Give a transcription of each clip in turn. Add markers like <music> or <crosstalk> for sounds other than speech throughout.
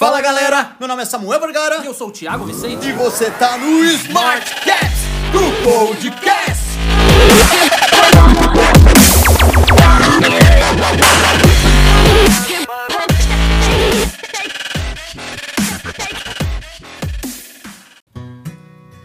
Fala galera, meu nome é Samuel Vergara E eu sou o Thiago Vicente. e você tá no Smartcast do Podcast.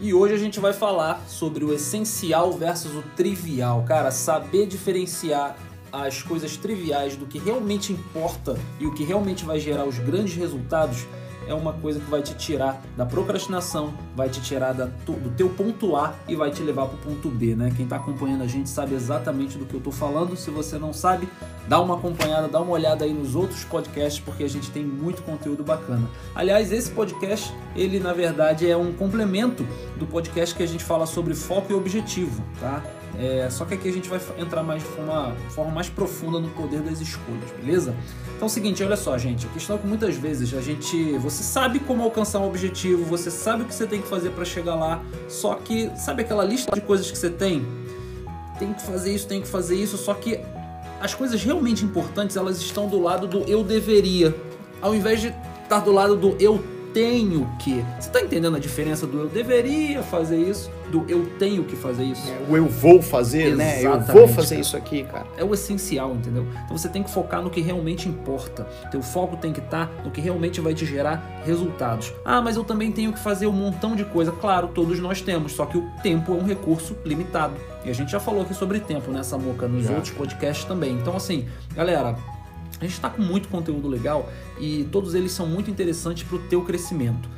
E hoje a gente vai falar sobre o essencial versus o trivial. Cara, saber diferenciar as coisas triviais do que realmente importa e o que realmente vai gerar os grandes resultados é uma coisa que vai te tirar da procrastinação, vai te tirar da do teu ponto A e vai te levar pro ponto B, né? Quem tá acompanhando a gente sabe exatamente do que eu tô falando. Se você não sabe, dá uma acompanhada, dá uma olhada aí nos outros podcasts, porque a gente tem muito conteúdo bacana. Aliás, esse podcast, ele na verdade é um complemento do podcast que a gente fala sobre foco e objetivo, tá? É, só que aqui a gente vai entrar mais de forma, forma mais profunda no poder das escolhas, beleza? Então é o seguinte, olha só, gente, a questão é que muitas vezes a gente, você sabe como alcançar um objetivo, você sabe o que você tem que fazer para chegar lá, só que sabe aquela lista de coisas que você tem? Tem que fazer isso, tem que fazer isso, só que as coisas realmente importantes, elas estão do lado do eu deveria, ao invés de estar do lado do eu tenho que. Você tá entendendo a diferença do eu deveria fazer isso, do eu tenho que fazer isso? O eu vou fazer, né? Eu vou Exatamente, fazer cara. isso aqui, cara. É o essencial, entendeu? Então você tem que focar no que realmente importa. Teu foco tem que estar no que realmente vai te gerar resultados. Ah, mas eu também tenho que fazer um montão de coisa. Claro, todos nós temos, só que o tempo é um recurso limitado. E a gente já falou aqui sobre tempo nessa moca nos Já. outros podcasts também. Então assim, galera, a gente está com muito conteúdo legal e todos eles são muito interessantes para o teu crescimento.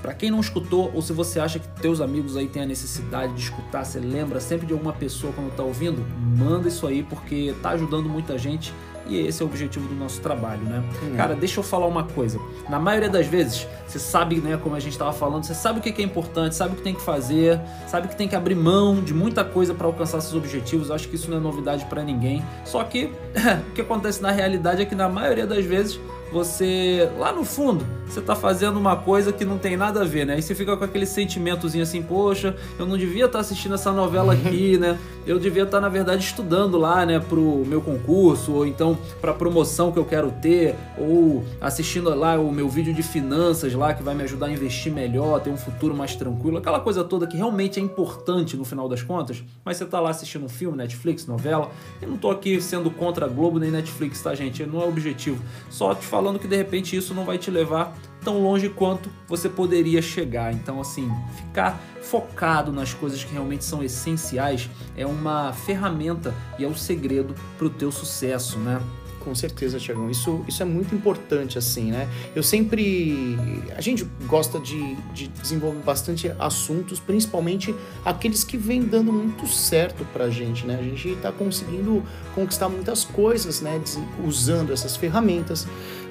Para quem não escutou, ou se você acha que teus amigos aí têm a necessidade de escutar, você lembra sempre de alguma pessoa quando tá ouvindo, manda isso aí porque tá ajudando muita gente e esse é o objetivo do nosso trabalho, né? Hum. Cara, deixa eu falar uma coisa. Na maioria das vezes, você sabe, né, como a gente tava falando, você sabe o que que é importante, sabe o que tem que fazer, sabe que tem que abrir mão de muita coisa para alcançar seus objetivos. Eu acho que isso não é novidade para ninguém. Só que <laughs> o que acontece na realidade é que na maioria das vezes você lá no fundo você tá fazendo uma coisa que não tem nada a ver, né? Aí você fica com aquele sentimentozinho assim, poxa, eu não devia estar assistindo essa novela aqui, <laughs> né? Eu devia estar na verdade estudando lá, né, pro meu concurso ou então pra promoção que eu quero ter, ou assistindo lá o meu vídeo de finanças lá que vai me ajudar a investir melhor, ter um futuro mais tranquilo, aquela coisa toda que realmente é importante no final das contas. Mas você tá lá assistindo um filme, Netflix, novela, eu não tô aqui sendo contra a Globo nem Netflix, tá, gente? Não é o objetivo. Só te falando que de repente isso não vai te levar tão longe quanto você poderia chegar. Então, assim, ficar focado nas coisas que realmente são essenciais é uma ferramenta e é o segredo para o teu sucesso, né? Com certeza, Tiagão. Isso, isso é muito importante, assim, né? Eu sempre. A gente gosta de, de desenvolver bastante assuntos, principalmente aqueles que vêm dando muito certo pra gente, né? A gente tá conseguindo conquistar muitas coisas, né? Usando essas ferramentas.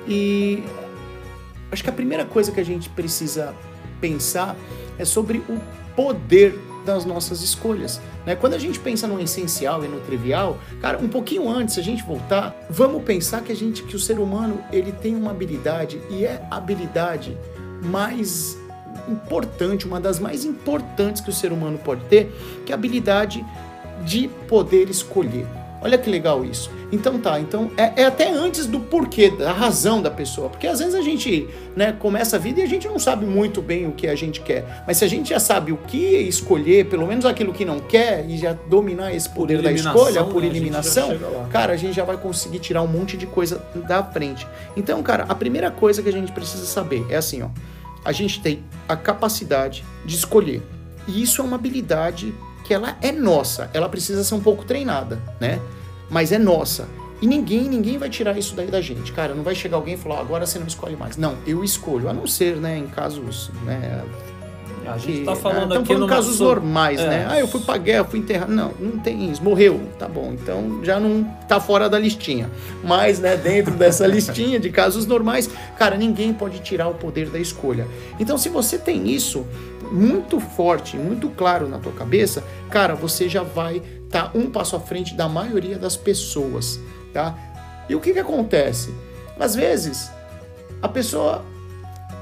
E acho que a primeira coisa que a gente precisa pensar é sobre o poder das nossas escolhas. Né? Quando a gente pensa no essencial e no trivial, cara, um pouquinho antes, se a gente voltar, vamos pensar que a gente, que o ser humano, ele tem uma habilidade e é a habilidade mais importante, uma das mais importantes que o ser humano pode ter, que é a habilidade de poder escolher. Olha que legal isso. Então tá, então é, é até antes do porquê, da razão da pessoa. Porque às vezes a gente né, começa a vida e a gente não sabe muito bem o que a gente quer. Mas se a gente já sabe o que escolher, pelo menos aquilo que não quer, e já dominar esse poder da escolha por né, a gente já eliminação, lá. cara, a gente já vai conseguir tirar um monte de coisa da frente. Então, cara, a primeira coisa que a gente precisa saber é assim, ó. A gente tem a capacidade de escolher. E isso é uma habilidade que ela é nossa. Ela precisa ser um pouco treinada, né? Mas é nossa. E ninguém, ninguém vai tirar isso daí da gente. Cara, não vai chegar alguém e falar, "Ó, agora você não escolhe mais. Não, eu escolho. A não ser, né, em casos, né, A gente que- tá falando estamos aqui falando casos so- normais, É. né? Ah, eu fui pra guerra, fui enterrado. Não, não tem isso. Morreu. Tá bom. Então já não tá fora da listinha. Mas, né, dentro dessa <laughs> listinha de casos normais, cara, ninguém pode tirar o poder da escolha. Então, se você tem isso muito forte, muito claro na tua cabeça, cara, você já vai estar um passo à frente da maioria das pessoas, tá? E o que que acontece? Às vezes, a pessoa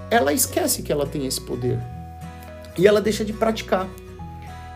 ela esquece que ela tem esse poder e ela deixa de praticar.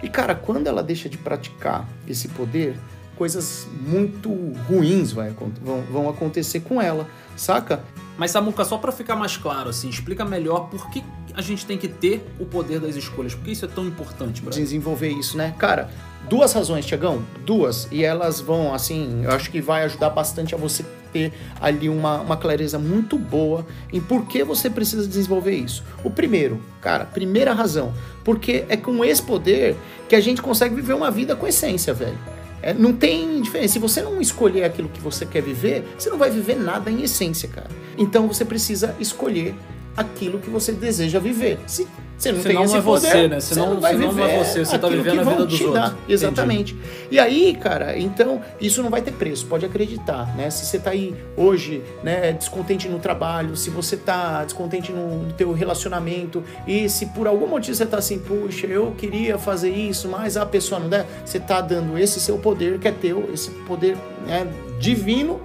E cara, quando ela deixa de praticar esse poder, coisas muito ruins vai vão, vão acontecer com ela, saca? Mas Samuca, só para ficar mais claro, assim, explica melhor por que a gente tem que ter o poder das escolhas, por que isso é tão importante, Brasil? Desenvolver isso, né? Cara, duas razões, Tiagão, duas, e elas vão, assim, eu acho que vai ajudar bastante a você ter ali uma, uma clareza muito boa em por que você precisa desenvolver isso. O primeiro, cara, primeira razão, porque é com esse poder que a gente consegue viver uma vida com essência, velho. É, não tem diferença. Se você não escolher aquilo que você quer viver, você não vai viver nada em essência, cara. Então você precisa escolher aquilo que você deseja viver. Se você não senão tem esse não é poder, você, né? você Senão, não vai senão viver não é você, você tá vivendo a vida dos outros. dar. Exatamente. E aí, cara, então isso não vai ter preço, pode acreditar, né? Se você tá aí hoje, né, descontente no trabalho, se você tá descontente no, no teu relacionamento e se por algum motivo você tá assim, puxa, eu queria fazer isso, mas a pessoa não der, você tá dando esse seu poder que é teu, esse poder né, divino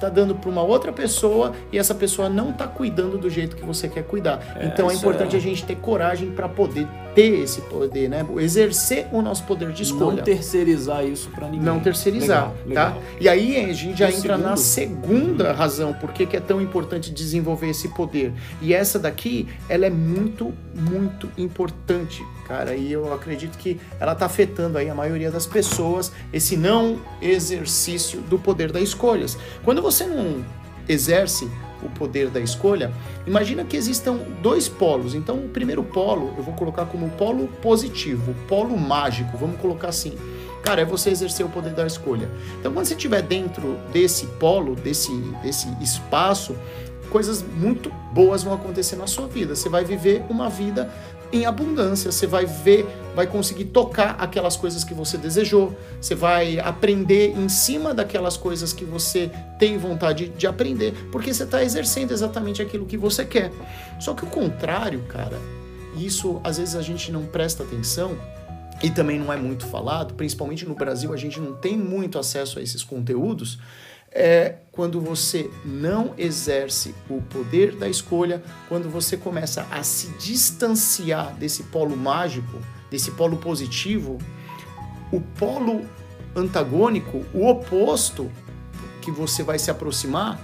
tá dando para uma outra pessoa e essa pessoa não tá cuidando do jeito que você quer cuidar. É, então é importante é- a gente ter coragem para poder ter esse poder, né? Exercer o nosso poder de escolha. Não terceirizar isso pra ninguém. Não terceirizar, Legal, tá? legal. E aí a gente já entra na segundo? segunda razão por que que é tão importante desenvolver esse poder. E essa daqui, ela é muito, muito importante, cara. E eu acredito que ela tá afetando aí a maioria das pessoas, esse não exercício do poder das escolhas. Quando você não exerce o poder da escolha, imagina que existam dois polos. Então, o primeiro polo, eu vou colocar como polo positivo, polo mágico, vamos colocar assim. Cara, é você exercer o poder da escolha. Então, quando você estiver dentro desse polo, desse, desse espaço, coisas muito boas vão acontecer na sua vida. Você vai viver uma vida em abundância, você vai ver, vai conseguir tocar aquelas coisas que você desejou, você vai aprender em cima daquelas coisas que você tem vontade de aprender, porque você está exercendo exatamente aquilo que você quer. Só que o contrário, cara, isso às vezes a gente não presta atenção, e também não é muito falado, principalmente no Brasil, a gente não tem muito acesso a esses conteúdos. É quando você não exerce o poder da escolha, quando você começa a se distanciar desse polo mágico, desse polo positivo, o polo antagônico, o oposto que você vai se aproximar,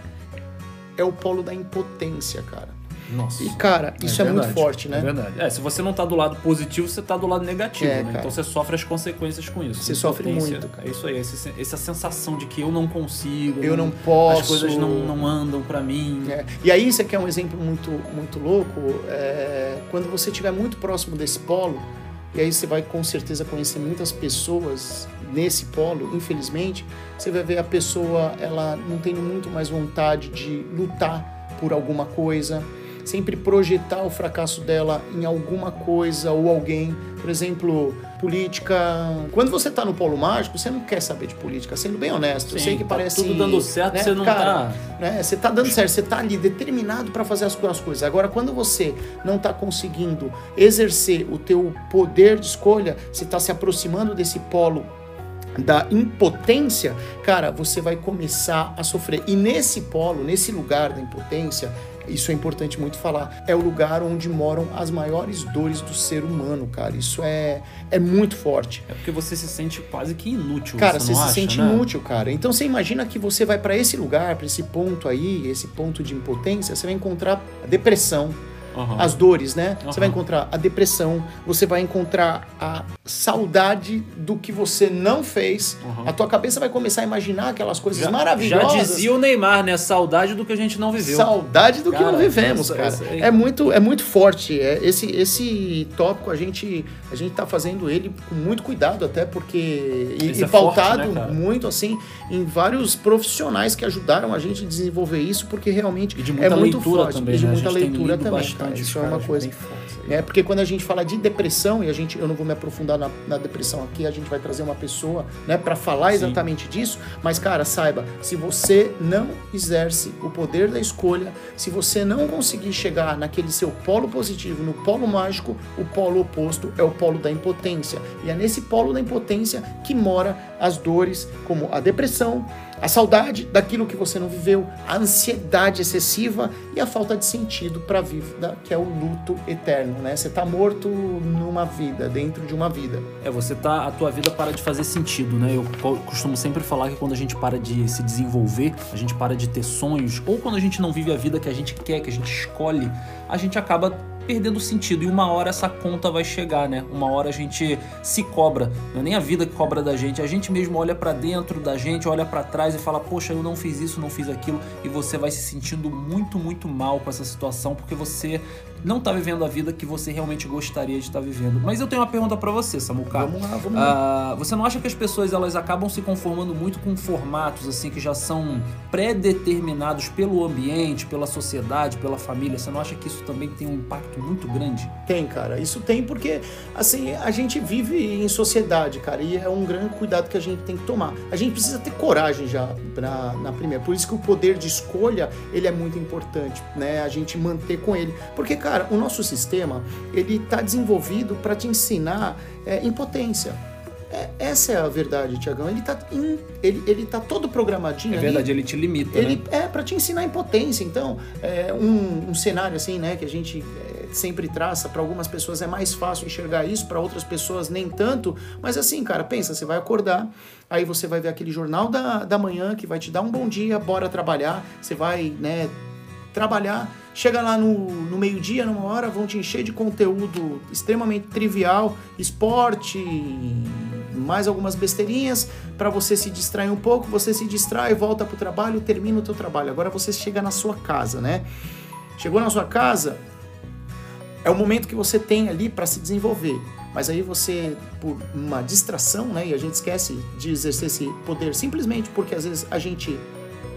é o polo da impotência, cara. Nossa. E, cara, isso é, muito verdade, forte, né? É verdade. É, se você não tá do lado positivo, você tá do lado negativo, É, né? Então você sofre as consequências com isso. Você sofre muito, cara. É isso aí, esse- essa sensação de que eu não consigo, Eu não posso. as coisas não, não andam pra mim. É, E aí, isso aqui é um exemplo muito, muito louco. é, quando você estiver muito próximo desse polo, e aí você vai com certeza conhecer muitas pessoas nesse polo, infelizmente, você vai ver a pessoa, ela não tendo muito mais vontade de lutar por alguma coisa, sempre projetar o fracasso dela em alguma coisa ou alguém. Por exemplo, política. Quando você tá no polo mágico, você não quer saber de política, sendo bem honesto. eu Sim, sei que tá parece. tudo dando certo, né, você não cara, tá- né? Você tá dando certo, você tá ali determinado para fazer as co- as coisas. Agora, quando você não tá conseguindo exercer o teu poder de escolha, você tá se aproximando desse polo da impotência, cara, você vai começar a sofrer. E nesse polo, nesse lugar da impotência, isso é importante muito falar, é o lugar onde moram as maiores dores do ser humano, cara. Isso é, é muito forte. É porque você se sente quase que inútil. Cara, você você se acha, sente né? inútil, cara. Então você imagina que você vai para esse lugar, para esse ponto aí, esse ponto de impotência, você vai encontrar a depressão, Aham. as dores, né? Você Aham. vai encontrar a depressão, você vai encontrar a saudade do que você não fez. Aham. A tua cabeça vai começar a imaginar aquelas coisas Já- maravilhosas. Já dizia o Neymar, né? Saudade do que a gente não viveu. Saudade do que Cara, não vivemos, cara. É muito, é muito forte. É, esse, esse tópico a gente, a gente tá fazendo ele com muito cuidado, até porque. E, e é forte, pautado né, cara? muito assim em vários profissionais que ajudaram a gente a desenvolver isso, porque realmente é muito forte. também, e de né? Muita leitura também. cara. Os Isso é uma coisa. aí. É, porque quando a gente fala de depressão, e a gente, eu não vou me aprofundar na, na depressão aqui, a gente vai trazer uma pessoa, né, para falar Sim. exatamente disso, mas cara, saiba, se você não exerce o poder da escolha, se você não conseguir chegar naquele seu polo positivo, no polo mágico, o polo oposto é o polo da impotência. E é nesse polo da impotência que mora as dores, como a depressão, A saudade daquilo que você não viveu, a ansiedade excessiva e a falta de sentido para a vida, que é o luto eterno, né? Você tá morto numa vida, dentro de uma vida. É, você tá. A tua vida para de fazer sentido, né? Eu costumo sempre falar que quando a gente para de se desenvolver, a gente para de ter sonhos, ou quando a gente não vive a vida que a gente quer, que a gente escolhe, a gente acaba perdendo sentido. E uma hora essa conta vai chegar, né? Uma hora a gente se cobra. Não é nem a vida que cobra da gente. A gente mesmo olha para dentro da gente, olha para trás e fala: Poxa, eu não fiz isso, não fiz aquilo. E você vai se sentindo muito, muito mal com essa situação porque você não tá vivendo a vida que você realmente gostaria de estar tá vivendo. Mas eu tenho uma pergunta para você, Samuca. Vamos lá, vamos lá. Uh, você não acha que as pessoas elas acabam se conformando muito com formatos assim que já são pré-determinados pelo ambiente, pela sociedade, pela família? Você não acha que isso também tem um impacto muito grande? Tem, cara. Isso tem porque assim, a gente vive em sociedade, cara, e é um grande cuidado que a gente tem que tomar. A gente precisa ter coragem já na, na primeira. Por isso que o poder de escolha, ele é muito importante, né? A gente manter com ele. Porque, cara, o nosso sistema, ele está desenvolvido para te ensinar é, impotência. É, essa é a verdade, Tiagão. Ele está ele, ele tá todo programadinho. É verdade, ali, ele te limita. Ele né? é para te ensinar impotência. Então, é um, um, cenário assim, né, que a gente é, sempre traça para algumas pessoas é mais fácil enxergar isso, para outras pessoas nem tanto. Mas assim, cara, pensa, você vai acordar, aí você vai ver aquele jornal da, da manhã que vai te dar um bom dia, bora trabalhar. Você vai, né, trabalhar Chega lá no, no meio-dia, numa hora, vão te encher de conteúdo extremamente trivial, esporte, mais algumas besteirinhas para você se distrair um pouco. Você se distrai, volta para o trabalho, termina o teu trabalho. Agora você chega na sua casa, né? Chegou na sua casa, é o momento que você tem ali para se desenvolver. Mas aí você, por uma distração, né? E a gente esquece de exercer esse poder simplesmente porque às vezes a gente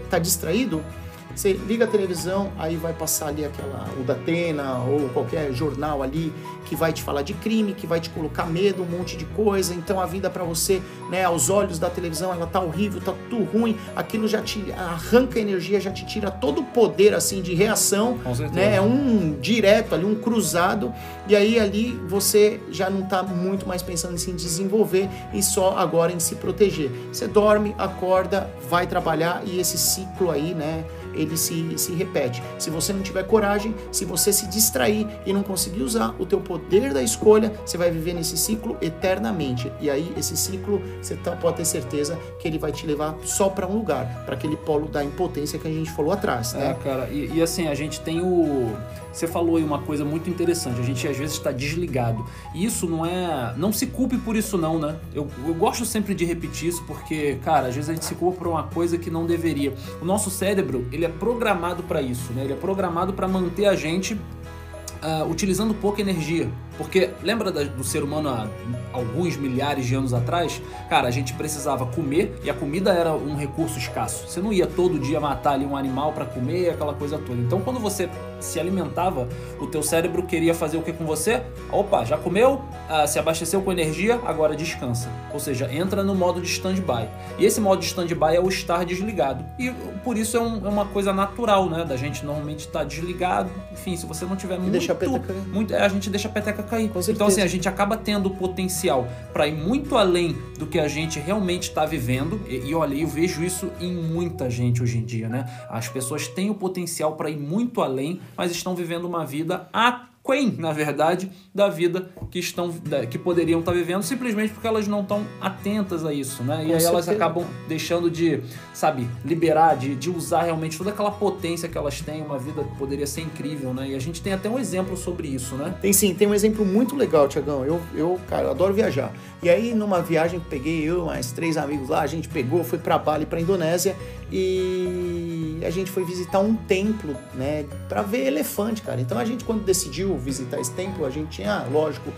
está distraído você liga a televisão, aí vai passar ali aquela, o Datena ou qualquer jornal ali que vai te falar de crime, que vai te colocar medo, um monte de coisa. Então a vida para você, né, aos olhos da televisão, ela tá horrível, tá tudo ruim. Aquilo já te arranca energia, já te tira todo o poder assim de reação, né? É um direto ali, um cruzado. E aí ali você já não tá muito mais pensando em se desenvolver e só agora em se proteger. Você dorme, acorda, vai trabalhar e esse ciclo aí, né? Ele se, se repete. Se você não tiver coragem, se você se distrair e não conseguir usar o teu poder da escolha, você vai viver nesse ciclo eternamente. E aí esse ciclo, você tá, pode ter certeza que ele vai te levar só para um lugar, para aquele polo da impotência que a gente falou atrás, né? É, cara, e, e assim, a gente tem o você falou aí uma coisa muito interessante. A gente às vezes está desligado. E isso não é. Não se culpe por isso, não, né? Eu, eu gosto sempre de repetir isso porque, cara, às vezes a gente se culpa por uma coisa que não deveria. O nosso cérebro, ele é programado para isso, né? Ele é programado para manter a gente uh, utilizando pouca energia. Porque lembra do ser humano há alguns milhares de anos atrás? Cara, a gente precisava comer e a comida era um recurso escasso. Você não ia todo dia matar ali um animal para comer, aquela coisa toda. Então, quando você se alimentava, o teu cérebro queria fazer o que com você? Opa, já comeu? Ah, se abasteceu com energia? Agora descansa. Ou seja, entra no modo de stand-by. E esse modo de stand-by é o estar desligado. E por isso é, um, é uma coisa natural, né? Da gente normalmente estar tá desligado. Enfim, se você não tiver muito... Deixa a peteca... muito é, a gente deixa a peteca cair. Então, assim, a gente acaba tendo potencial para ir muito além do que a gente realmente está vivendo. E, e olha, eu vejo isso em muita gente hoje em dia, né? As pessoas têm o potencial para ir muito além, mas estão vivendo uma vida a aquém, na verdade, da vida que estão que poderiam estar vivendo simplesmente porque elas não estão atentas a isso, né? E aí elas acabam deixando de, sabe, liberar, de, de usar realmente toda aquela potência que elas têm, uma vida que poderia ser incrível, né? E a gente tem até um exemplo sobre isso, né? Tem sim, tem um exemplo muito legal, Tiagão. Eu, eu, cara, eu adoro viajar. E aí, numa viagem, peguei eu, mais três amigos lá, a gente pegou, foi para Bali, para Indonésia, e a gente foi visitar um templo, né, para ver elefante, cara. Então a gente, quando decidiu visitar esse templo, a gente tinha, lógico,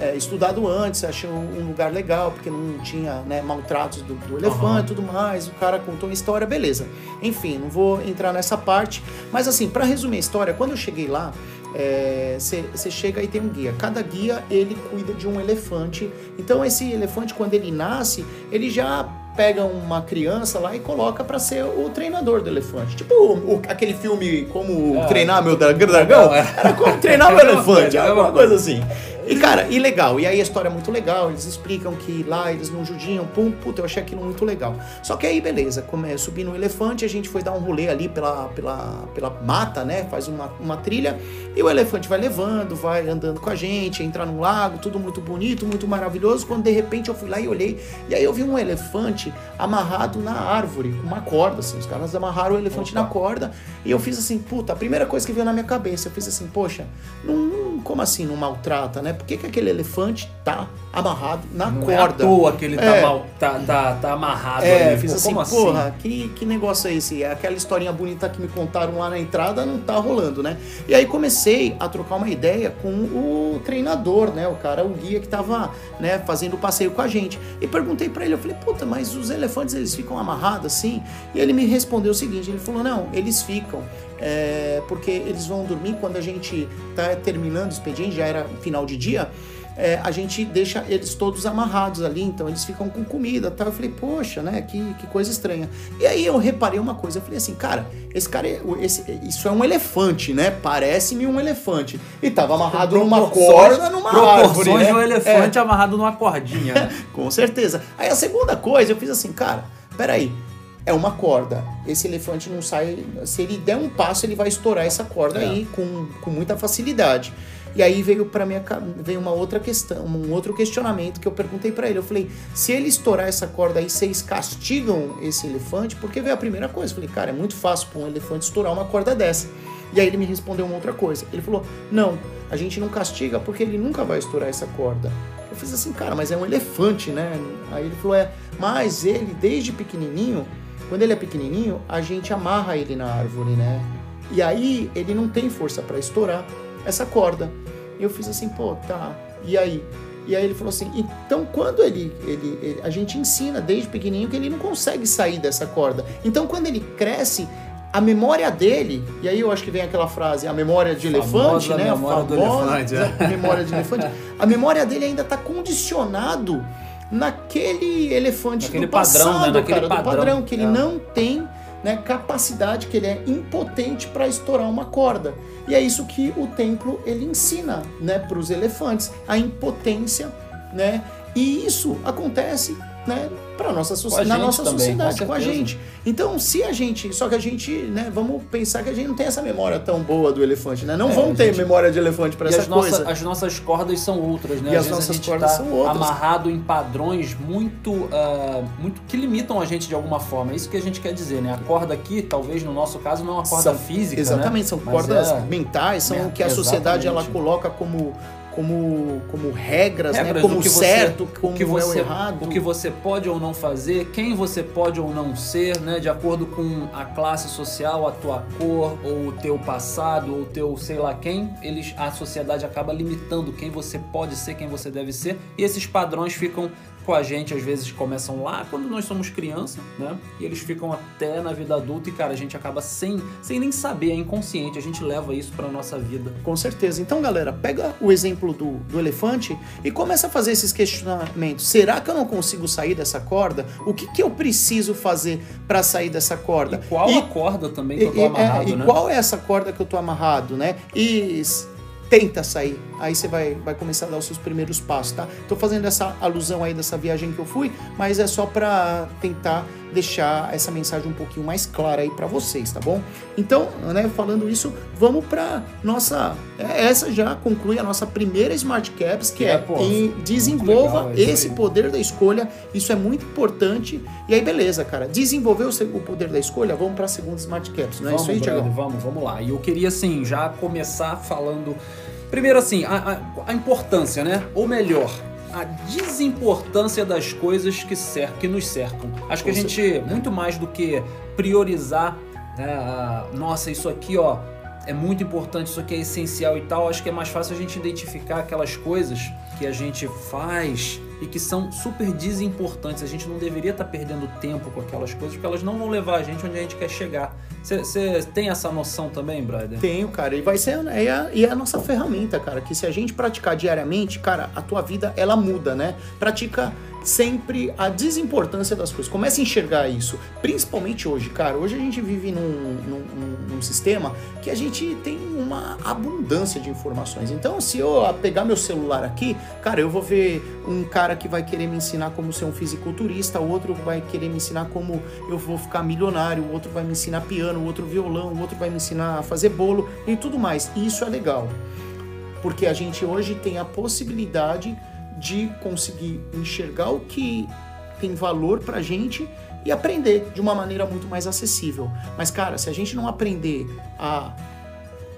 é, estudado antes, achou um lugar legal, porque não tinha né, maltratos do, do elefante e uhum. tudo mais. O cara contou uma história, beleza. Enfim, não vou entrar nessa parte, mas assim, para resumir a história, quando eu cheguei lá, você é, chega e tem um guia. Cada guia ele cuida de um elefante. Então esse elefante quando ele nasce, ele já pega uma criança lá e coloca para ser o treinador do elefante. Tipo o, aquele filme Como é. Treinar Meu Dragão. É. Era como treinar meu <laughs> elefante, alguma coisa assim. E, cara, e legal. E aí a história é muito legal. Eles explicam que lá eles não judiam. Pum, puta, eu achei aquilo muito legal. Só que aí, beleza, como é, subi no elefante, a gente foi dar um rolê ali pela, pela, pela mata, né? Faz uma, uma trilha. E o elefante vai levando, vai andando com a gente, entra num lago, tudo muito bonito, muito maravilhoso. Quando de repente eu fui lá e olhei. E aí eu vi um elefante amarrado na árvore, com uma corda, assim. Os caras amarraram o elefante Opa. na corda. E eu fiz assim, puta, a primeira coisa que veio na minha cabeça, eu fiz assim, poxa, não, como assim não maltrata, né? Por que, que aquele elefante tá amarrado na não corda? É à toa que ele tá é. tá, mal, tá, tá, tá amarrado é, ali. fiz assim, como assim? porra, que, que negócio é esse? É aquela historinha bonita que me contaram lá na entrada não tá rolando, né? E aí comecei a trocar uma ideia com o treinador, né? O cara, o guia que tava, né, fazendo o passeio com a gente. E perguntei para ele, eu falei, puta, mas os elefantes eles ficam amarrados assim? E ele me respondeu o seguinte, ele falou, não, eles ficam é, porque eles vão dormir quando a gente está terminando o expediente, já era final de dia, é, a gente deixa eles todos amarrados ali, então eles ficam com comida, tá? Eu falei, poxa, né? Que, que coisa estranha. E aí eu reparei uma coisa, eu falei assim, cara, esse cara, esse, isso é um elefante, né? Parece-me um elefante. E tava amarrado numa corda, numa proporções árvore, né? um elefante é. amarrado numa cordinha. Né? <laughs> com certeza. Aí a segunda coisa, eu fiz assim, cara, peraí, é uma corda. Esse elefante não sai. Se ele der um passo, ele vai estourar essa corda é. aí com, com muita facilidade. E aí veio para minha veio uma outra questão, um outro questionamento que eu perguntei para ele. Eu falei: "Se ele estourar essa corda aí, vocês castigam esse elefante?" Porque veio a primeira coisa. Eu falei: "Cara, é muito fácil para um elefante estourar uma corda dessa." E aí ele me respondeu uma outra coisa. Ele falou: "Não, a gente não castiga porque ele nunca vai estourar essa corda." Eu fiz assim: "Cara, mas é um elefante, né?" Aí ele falou: "É, mas ele desde pequenininho quando ele é pequenininho, a gente amarra ele na árvore, né? E aí ele não tem força para estourar essa corda. E eu fiz assim, pô, tá. E aí? E aí ele falou assim: então quando ele, ele, ele, a gente ensina desde pequenininho que ele não consegue sair dessa corda. Então quando ele cresce, a memória dele, e aí eu acho que vem aquela frase, a memória de elefante, né? Memória a famosa elefante, é. memória de elefante. A memória dele ainda está condicionado naquele elefante naquele do passado, padrão, né? naquele cara, padrão. do padrão, que ele é. não tem né, capacidade, que ele é impotente para estourar uma corda. E é isso que o templo ele ensina né, para os elefantes, a impotência, né? E isso acontece né, para nossa na nossa também, sociedade, com, com, a gente. Então, se a gente, só que a gente, né, vamos pensar que a gente não tem essa memória tão boa do elefante, né? Não é, vamos ter gente... memória de elefante para essa as coisa. Nossa, as nossas cordas são outras, né? E Às as nossas cordas tá são outras. Amarrado em padrões muito, uh, muito que limitam a gente de alguma forma. É isso que a gente quer dizer, né? A corda aqui, talvez no nosso caso, não é uma corda são, física, Exatamente, né? são Mas cordas é... mentais, são o que a sociedade ela coloca como como, como regras, né? regras né? como certo, como que você, é o errado. O que você pode ou não fazer, quem você pode ou não ser, né? De acordo com a classe social, a tua cor, ou o teu passado, ou o teu sei lá quem, eles, a sociedade acaba limitando quem você pode ser, quem você deve ser, e esses padrões ficam com a gente, às vezes começam lá quando nós somos criança, né? E eles ficam até na vida adulta e, cara, a gente acaba sem, sem nem saber, é inconsciente, a gente leva isso pra nossa vida. Com certeza. Então, galera, pega o exemplo do, do elefante e começa a fazer esses questionamentos. Será que eu não consigo sair dessa corda? O que, que eu preciso fazer para sair dessa corda? E qual e, a corda também que eu tô amarrado, é, e né? E qual é essa corda que eu tô amarrado, né? E tenta sair. Aí você vai, vai começar a dar os seus primeiros passos, tá? Tô fazendo essa alusão aí dessa viagem que eu fui, mas é só para tentar deixar essa mensagem um pouquinho mais clara aí para vocês, tá bom? Então, né, falando isso, vamos para nossa é, essa já conclui a nossa primeira Smart Caps, que é, é pô, em desenvolva esse poder da escolha. Isso é muito importante. E aí beleza, cara. Desenvolveu o poder da escolha, vamos para a segunda Smart Caps, não é vamos, isso aí, Tiago? Vamos, vamos lá. E eu queria assim já começar falando Primeiro, assim, a, a, a importância, né? Ou melhor, a desimportância das coisas que, cer que nos cercam. Acho que a gente, muito mais do que priorizar, né, nossa, isso aqui, ó, é muito importante, isso aqui é essencial e tal, acho que é mais fácil a gente identificar aquelas coisas que a gente faz e que são super desimportantes. A gente não deveria estar tá perdendo tempo com aquelas coisas, porque elas não vão levar a gente onde a gente quer chegar. Você tem essa noção também, brother? Tenho, cara. E vai ser é a, é a nossa ferramenta, cara. Que se a gente praticar diariamente, cara, a tua vida ela muda, né? Pratica sempre a desimportância das coisas. Comece a enxergar isso, principalmente hoje, cara. Hoje a gente vive num, num, num sistema que a gente tem uma abundância de informações. Então, se eu pegar meu celular aqui, cara, eu vou ver um cara que vai querer me ensinar como ser um fisiculturista, outro vai querer me ensinar como eu vou ficar milionário, o outro vai me ensinar piano, o outro violão, o outro vai me ensinar a fazer bolo e tudo mais. E isso é legal. Porque a gente hoje tem a possibilidade de conseguir enxergar o que tem valor pra gente e aprender de uma maneira muito mais acessível. Mas, cara, se a gente não aprender a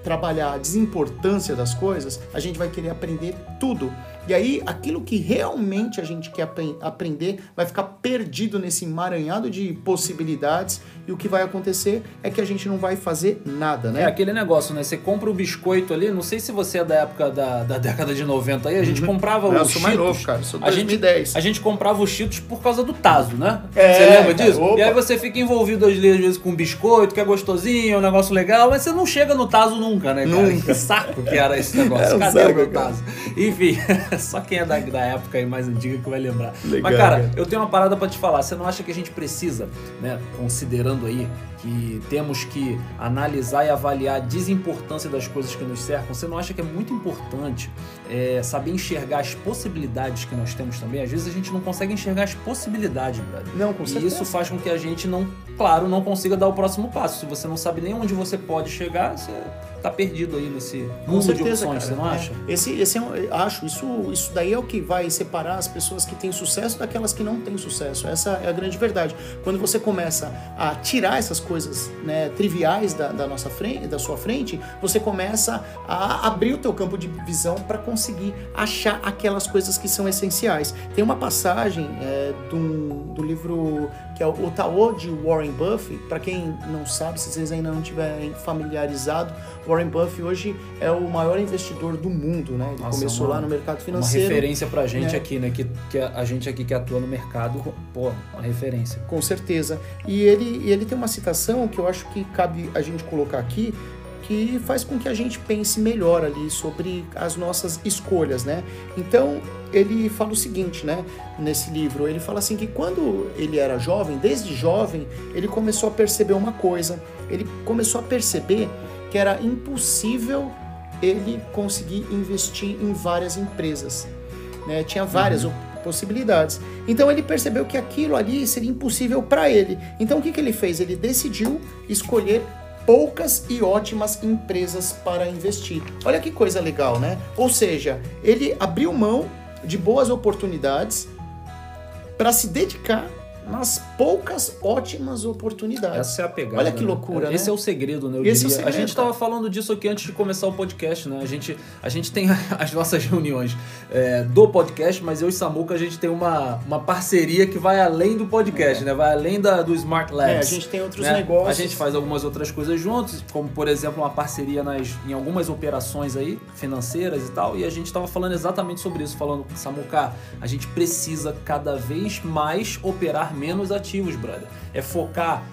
trabalhar a desimportância das coisas, a gente vai querer aprender tudo. E aí, aquilo que realmente a gente quer aprender vai ficar perdido nesse emaranhado de possibilidades e o que vai acontecer é que a gente não vai fazer nada, né? É aquele negócio, né? Você compra o biscoito ali, não sei se você é da época da, da década de 90 aí, a gente uhum. comprava não, os sou Cheetos. mais novo, cara, sou 2010. A gente, a gente comprava os Cheetos por causa do Taso, né? É, você lembra disso? Cara, e aí você fica envolvido às vezes com biscoito, que é gostosinho, é um negócio legal, mas você não chega no Taso nunca, né, cara? Nunca. Que saco que era esse negócio. <laughs> É, Cadê o Taso? Enfim, <laughs> <laughs> só quem é da, da época aí mais antiga que vai lembrar. Legal, Mas, cara, cara, eu tenho uma parada para te falar. Você não acha que a gente precisa, né, considerando aí que temos que analisar e avaliar a desimportância das coisas que nos cercam, você não acha que é muito importante é, saber enxergar as possibilidades que nós temos também? Às vezes a gente não consegue enxergar as possibilidades, brother. Não, com certeza. E isso faz com que a gente não, claro, não consiga dar o próximo passo. Se você não sabe nem onde você pode chegar, você tá perdido aí nesse mundo de opções, cara. você não é. acha? Esse, esse é um, acho, isso, isso daí é o que vai separar as pessoas que têm sucesso daquelas que não têm sucesso. Essa é a grande verdade. Quando você começa a tirar essas coisas né, triviais da, da, nossa frente, da sua frente, você começa a abrir o teu campo de visão para conseguir achar aquelas coisas que são essenciais. Tem uma passagem é, do, do livro que é o Taô de Warren Buffett. Para quem não sabe, se vocês ainda não tiverem familiarizado, Warren Buffett hoje é o maior investidor do mundo, né? Ele Nossa, começou uma, lá no mercado financeiro. Uma referência pra gente né? aqui, né? Que, que a, a, gente aqui que atua no mercado, pô, uma referência. Com certeza. E ele, ele tem uma citação que eu acho que cabe a gente colocar aqui, que faz com que a gente pense melhor ali sobre as nossas escolhas, né? Então, ele fala o seguinte, né, nesse livro, ele fala assim que quando ele era jovem, desde jovem, ele começou a perceber uma coisa, ele começou a perceber que era impossível ele conseguir investir em várias empresas, né? Tinha várias uhum. Possibilidades. Então ele percebeu que aquilo ali seria impossível para ele. Então o que, que ele fez? Ele decidiu escolher poucas e ótimas empresas para investir. Olha que coisa legal, né? Ou seja, ele abriu mão de boas oportunidades para se dedicar nas poucas ótimas oportunidades. Essa é a pegada. Olha que né? loucura, né? Esse né? é o segredo, né? Eu Esse diria. É o segredo, a gente estava falando disso aqui antes de começar o podcast, né? A gente, a gente tem <laughs> as nossas reuniões é, do podcast, mas eu e Samuca a gente tem uma, uma parceria que vai além do podcast, é. né? Vai além da, do Smart Labs. É, a gente tem outros né? negócios. A gente faz algumas outras coisas juntos, como por exemplo uma parceria nas, em algumas operações aí, financeiras e tal, e a gente estava falando exatamente sobre isso, falando, Samuca, a gente precisa cada vez mais operar menos ativos, brother. É focar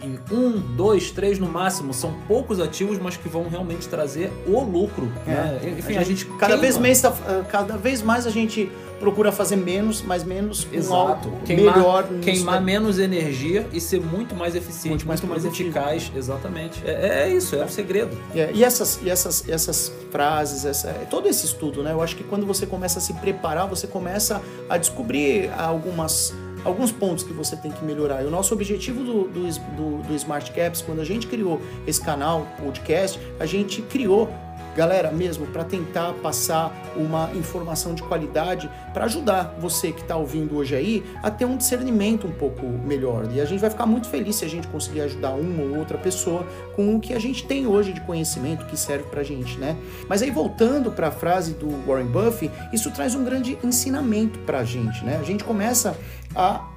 em um, dois, três no máximo. São poucos ativos, mas que vão realmente trazer o lucro. É. Né? Enfim, a gente, a gente cada vez mais tá, cada vez mais a gente procura fazer menos, mas menos Exato. Um queimar, melhor. Queimar menos energia e ser muito mais eficiente, muito mais, muito mais eficaz. Exatamente. É, é isso, é o segredo. É, e essas, e essas, essas frases, essa, todo esse estudo, né? Eu acho que quando você começa a se preparar, você começa a descobrir algumas alguns pontos que você tem que melhorar. E o nosso objetivo do, do, do, do Smart Caps, quando a gente criou esse canal, podcast, a gente criou galera, mesmo para tentar passar uma informação de qualidade para ajudar você que está ouvindo hoje aí a ter um discernimento um pouco melhor. E a gente vai ficar muito feliz se a gente conseguir ajudar uma ou outra pessoa com o que a gente tem hoje de conhecimento que serve para gente, né? Mas aí voltando para a frase do Warren Buffett, isso traz um grande ensinamento para a gente, né? A gente começa a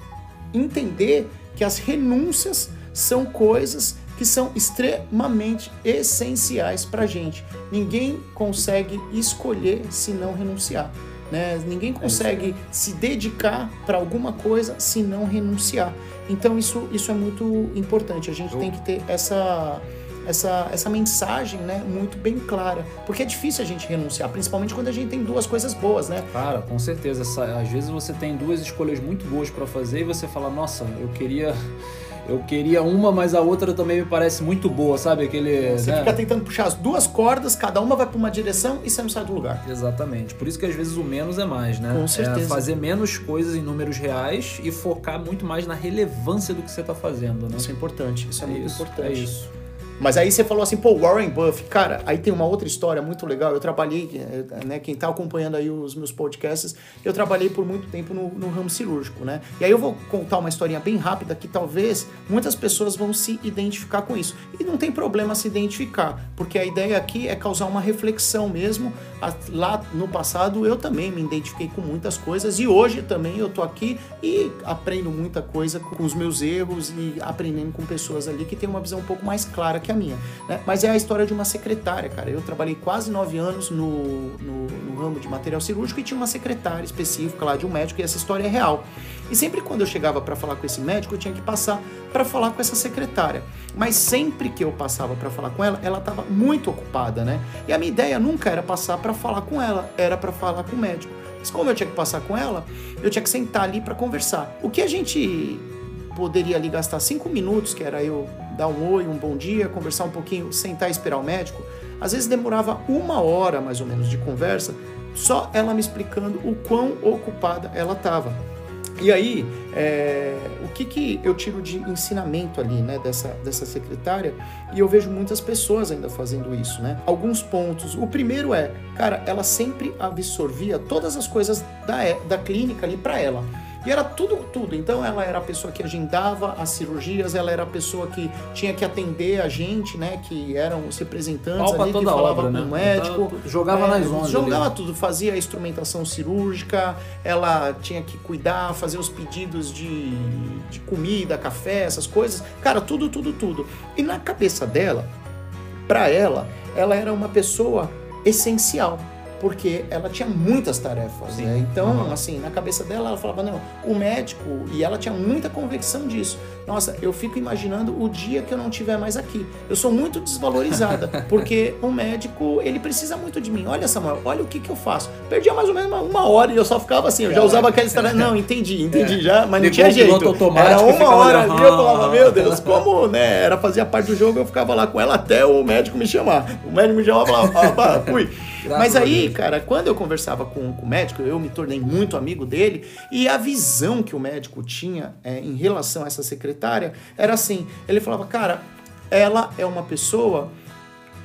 entender que as renúncias são coisas que são extremamente essenciais para a gente. Ninguém consegue escolher se não renunciar. Né? Ninguém é consegue se dedicar para alguma coisa se não renunciar. Então isso, isso é muito importante. A gente tem que ter essa essa, essa mensagem, né, muito bem clara. Porque é difícil a gente renunciar, principalmente quando a gente tem duas coisas boas, né? Cara, com certeza. Essa, às vezes você tem duas escolhas muito boas para fazer e você fala, nossa, eu queria eu queria uma, mas a outra também me parece muito boa, sabe? Aquele. Você né? fica tentando puxar as duas cordas, cada uma vai para uma direção e você não sai do lugar. Exatamente. Por isso que às vezes o menos é mais, né? Com certeza. É fazer menos coisas em números reais e focar muito mais na relevância do que você está fazendo, né? Isso é importante, isso é, muito isso, importante. É isso. Mas aí você falou assim, pô, Warren Buffett, cara, aí tem uma outra história muito legal. Eu trabalhei, né, quem tá acompanhando aí os meus podcasts, eu trabalhei por muito tempo no, no ramo cirúrgico, né? E aí eu vou contar uma historinha bem rápida que talvez muitas pessoas vão se identificar com isso. E não tem problema se identificar, porque a ideia aqui é causar uma reflexão mesmo. Lá no passado eu também me identifiquei com muitas coisas e hoje também eu tô aqui e aprendo muita coisa com os meus erros e aprendendo com pessoas ali que tem uma visão um pouco mais clara que a minha. Né? Mas é a história de uma secretária, cara. Eu trabalhei quase nove anos no, no, no, ramo de material cirúrgico e tinha uma secretária específica lá de um médico e essa história é real. E sempre quando eu chegava para falar com esse médico, eu tinha que passar para falar com essa secretária. Mas sempre que eu passava para falar com ela, ela estava muito ocupada, né? E a minha ideia nunca era passar para falar com ela, era para falar com o médico. Mas como eu tinha que passar com ela, eu tinha que sentar ali para conversar. O que a gente poderia ali gastar cinco minutos, que era eu dar um oi, um bom dia, conversar um pouquinho, sentar e esperar o médico, às vezes demorava uma hora mais ou menos de conversa, só ela me explicando o quão ocupada ela estava. E aí, é, o que, que eu tiro de ensinamento ali, né, dessa, dessa secretária? E eu vejo muitas pessoas ainda fazendo isso, né? Alguns pontos. O primeiro é, cara, ela sempre absorvia todas as coisas da, da clínica ali para ela. E era tudo, tudo. Então ela era a pessoa que agendava as cirurgias, ela era a pessoa que tinha que atender a gente, né? Que eram os representantes ali que falava com né? o médico. Então, jogava é, nas ondas. Jogava ali. tudo, fazia a instrumentação cirúrgica, ela tinha que cuidar, fazer os pedidos de, de comida, café, essas coisas. Cara, tudo, tudo, tudo. E na cabeça dela, para ela, ela era uma pessoa essencial porque ela tinha muitas tarefas, né? Então, uhum. assim, na cabeça dela, ela falava, não, o médico, e ela tinha muita convicção disso. Nossa, eu fico imaginando o dia que eu não estiver mais aqui. Eu sou muito desvalorizada, <laughs> porque o médico, ele precisa muito de mim. Olha, Samuel, olha o que, que eu faço. Perdia mais ou menos uma, hora e eu só ficava assim, eu já usava aquela história, não, entendi, entendi é. já, mas não tinha jeito. Era uma hora ali, eu falava, meu Deus, como, né, era fazia parte do jogo, eu ficava lá com ela até o médico me chamar. O médico me chamava e falava, ah, fui. Mas aí, cara, quando eu conversava com, com, o médico, eu me tornei muito amigo dele e a visão que o médico tinha é, em relação a essa secretária era assim: ele falava, cara, ela é uma pessoa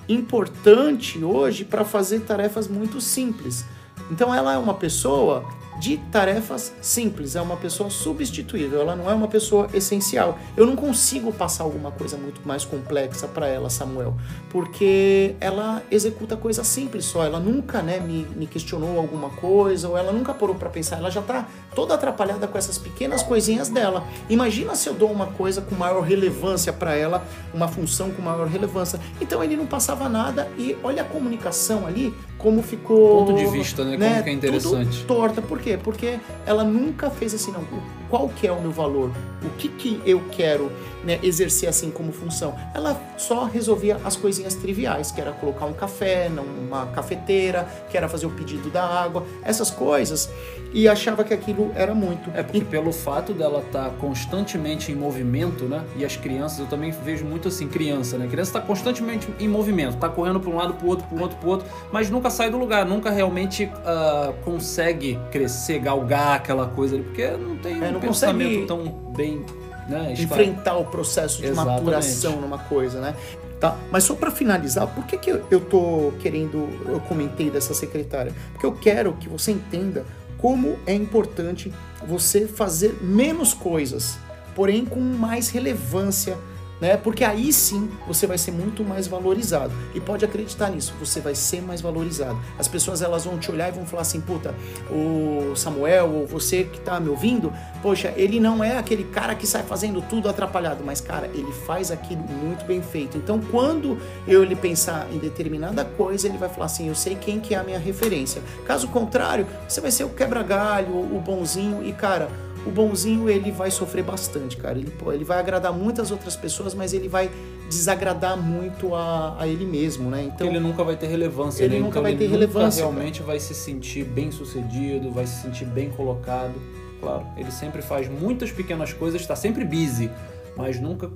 importante hoje para fazer tarefas muito simples. Então ela é uma pessoa de tarefas simples, é uma pessoa substituível, ela não é uma pessoa essencial. Eu não consigo passar alguma coisa muito mais complexa para ela, Samuel, porque ela executa coisas simples só, ela nunca né, me, me questionou alguma coisa, ou ela nunca parou para pensar, ela já está toda atrapalhada com essas pequenas coisinhas dela. Imagina se eu dou uma coisa com maior relevância para ela, uma função com maior relevância. Então ele não passava nada e olha a comunicação ali, como ficou. Ponto de vista, né? né como que é interessante. Tudo torta, por quê? Porque ela nunca fez assim, não. Qual que é o meu valor? O que, que eu quero né, exercer assim como função? Ela só resolvia as coisinhas triviais, que era colocar um café numa cafeteira, que era fazer o pedido da água, essas coisas, e achava que aquilo era muito. É porque e... pelo fato dela estar tá constantemente em movimento, né? E as crianças, eu também vejo muito assim, criança, né? A criança está constantemente em movimento, está correndo para um lado, para o outro, para um outro, para outro, mas nunca sai do lugar, nunca realmente uh, consegue crescer, galgar aquela coisa ali, porque não tem é, pensamento consegue... tão bem né, enfrentar o processo de Exatamente. maturação numa coisa, né? Tá? Mas só para finalizar, por que, que eu tô querendo, eu comentei dessa secretária? Porque eu quero que você entenda como é importante você fazer menos coisas, porém com mais relevância né? Porque aí sim você vai ser muito mais valorizado. E pode acreditar nisso, você vai ser mais valorizado. As pessoas elas vão te olhar e vão falar assim: puta, o Samuel ou você que tá me ouvindo, poxa, ele não é aquele cara que sai fazendo tudo atrapalhado, mas cara, ele faz aquilo muito bem feito. Então, quando eu lhe pensar em determinada coisa, ele vai falar assim: eu sei quem que é a minha referência. Caso contrário, você vai ser o quebra-galho, o bonzinho e cara o bonzinho ele vai sofrer bastante, cara. Ele, ele vai agradar muitas outras pessoas, mas ele vai desagradar muito a, a ele mesmo, né? Então ele nunca vai ter relevância. Ele né? nunca então, vai ele ter nunca relevância. Realmente cara. vai se sentir bem sucedido, vai se sentir bem colocado. Claro, ele sempre faz muitas pequenas coisas, está sempre busy, mas nunca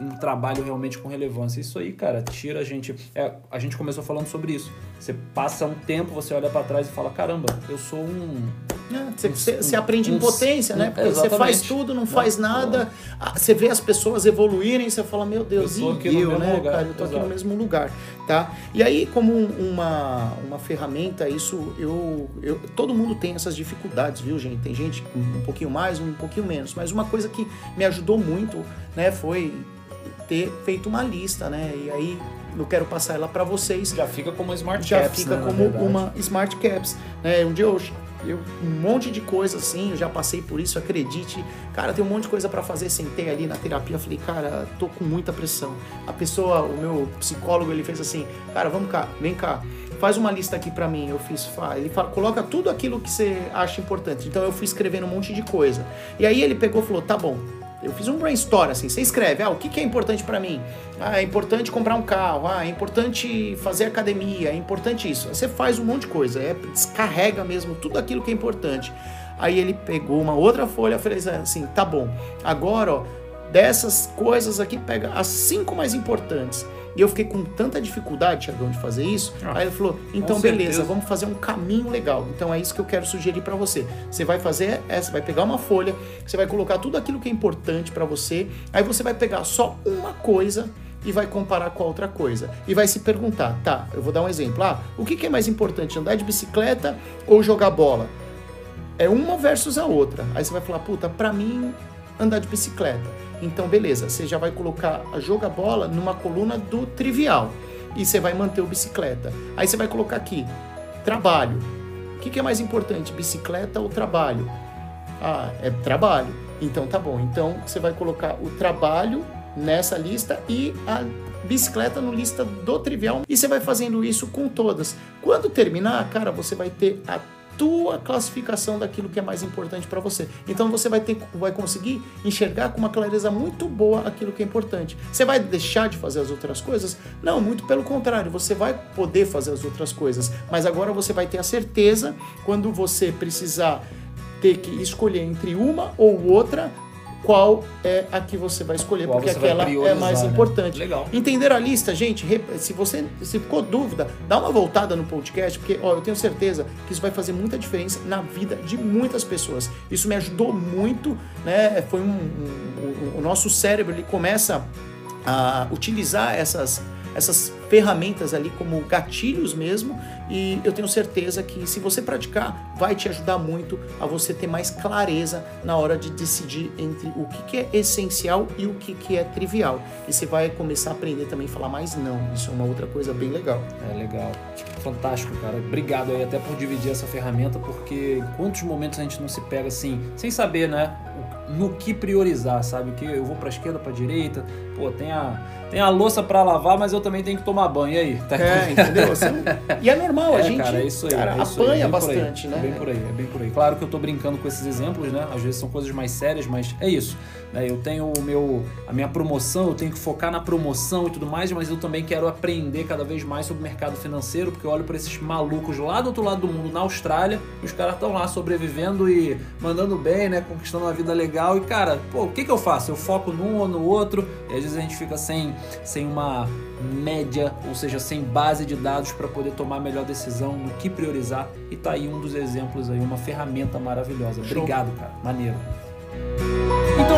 um trabalho realmente com relevância. Isso aí, cara, tira a gente. É, a gente começou falando sobre isso. Você passa um tempo, você olha para trás e fala: caramba, eu sou um. É, você, um, você, aprende um, impotência, né? Porque você faz tudo, não faz nada. Você vê as pessoas evoluírem, você fala: meu Deus, eu e eu, né, lugar, cara? Eu tô Exato. aqui no mesmo lugar, tá? E aí, como uma, uma ferramenta, isso eu, eu. Todo mundo tem essas dificuldades, viu, gente? Tem gente com um pouquinho mais, um pouquinho menos. Mas uma coisa que me ajudou muito, né, foi ter feito uma lista, né? E aí eu quero passar ela para vocês. Já fica como uma Smart já Caps, fica né, como uma Smart Caps, né? Um dia eu, eu um monte de coisa assim, eu já passei por isso, acredite. Cara, tem um monte de coisa para fazer. Sentei ali na terapia, falei, cara, tô com muita pressão. A pessoa, o meu psicólogo, ele fez assim, cara, vamos cá, vem cá. Faz uma lista aqui para mim. Eu fiz, ele fala, coloca tudo aquilo que você acha importante. Então eu fui escrevendo um monte de coisa. E aí ele pegou e falou: "Tá bom, eu fiz um brainstorm assim. Você escreve, ah, o que, que é importante para mim? Ah, é importante comprar um carro. Ah, é importante fazer academia. É importante isso. Você faz um monte de coisa. É, descarrega mesmo tudo aquilo que é importante. Aí ele pegou uma outra folha e fez assim: tá bom. Agora, ó, dessas coisas aqui, pega as cinco mais importantes. E eu fiquei com tanta dificuldade, Tiagão, de fazer isso. Ah, aí ele falou: então beleza, certeza. vamos fazer um caminho legal. Então é isso que eu quero sugerir para você. Você vai fazer essa, vai pegar uma folha, você vai colocar tudo aquilo que é importante para você. Aí você vai pegar só uma coisa e vai comparar com a outra coisa. E vai se perguntar, tá, eu vou dar um exemplo. Ah, o que, que é mais importante, andar de bicicleta ou jogar bola? É uma versus a outra. Aí você vai falar, puta, pra mim, andar de bicicleta. Então, beleza, você já vai colocar a joga bola numa coluna do trivial e você vai manter o bicicleta. Aí você vai colocar aqui trabalho. O que, que é mais importante, bicicleta ou trabalho? Ah, é trabalho. Então tá bom. Então você vai colocar o trabalho nessa lista e a bicicleta no lista do trivial e você vai fazendo isso com todas. Quando terminar, cara, você vai ter a tua classificação daquilo que é mais importante para você. Então você vai ter vai conseguir enxergar com uma clareza muito boa aquilo que é importante. Você vai deixar de fazer as outras coisas? Não, muito pelo contrário, você vai poder fazer as outras coisas, mas agora você vai ter a certeza quando você precisar ter que escolher entre uma ou outra, qual é a que você vai escolher, qual porque aquela é mais né? importante. Legal. Entender a lista, gente, se você se ficou dúvida, dá uma voltada no podcast, porque ó, eu tenho certeza que isso vai fazer muita diferença na vida de muitas pessoas. Isso me ajudou muito, né? Foi um, um, um o nosso cérebro ele começa a utilizar essas essas ferramentas ali como gatilhos mesmo, e eu tenho certeza que se você praticar, vai te ajudar muito a você ter mais clareza na hora de decidir entre o que, que é essencial e o que, que é trivial. E você vai começar a aprender também a falar mais não. Isso é uma outra coisa bem legal. É legal. Fantástico, cara. Obrigado aí até por dividir essa ferramenta, porque quantos momentos a gente não se pega assim, sem saber, né? no que priorizar, sabe? Que eu vou para esquerda, para direita, pô, tem a, tem a louça para lavar, mas eu também tenho que tomar banho. E aí? Tá é, entendeu? E é normal, <laughs> é, a gente cara, é isso aí, cara, é isso apanha aí, é bastante, né? É bem por aí, é bem por aí. Claro que eu tô brincando com esses exemplos, né? Às vezes são coisas mais sérias, mas é isso. Né? Eu tenho o meu, a minha promoção, eu tenho que focar na promoção e tudo mais, mas eu também quero aprender cada vez mais sobre o mercado financeiro, porque eu olho para esses malucos lá do outro lado do mundo, na Austrália, e os caras estão lá sobrevivendo e mandando bem, né? Conquistando uma vida legal. E, cara, pô, o que, que eu faço? Eu foco num ou no outro, e às vezes a gente fica sem, sem uma média, ou seja, sem base de dados para poder tomar a melhor decisão no que priorizar. E tá aí um dos exemplos aí, uma ferramenta maravilhosa. Obrigado, cara. Maneiro.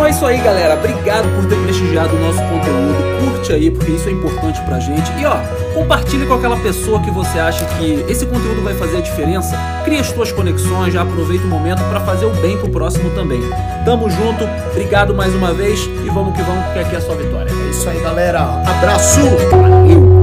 Então é isso aí, galera. Obrigado por ter prestigiado o nosso conteúdo. Curte aí, porque isso é importante pra gente. E ó, compartilhe com aquela pessoa que você acha que esse conteúdo vai fazer a diferença. Cria as tuas conexões, já aproveita o momento para fazer o bem pro próximo também. Tamo junto, obrigado mais uma vez e vamos que vamos, porque aqui é só vitória. É isso aí, galera. Abraço! Valeu!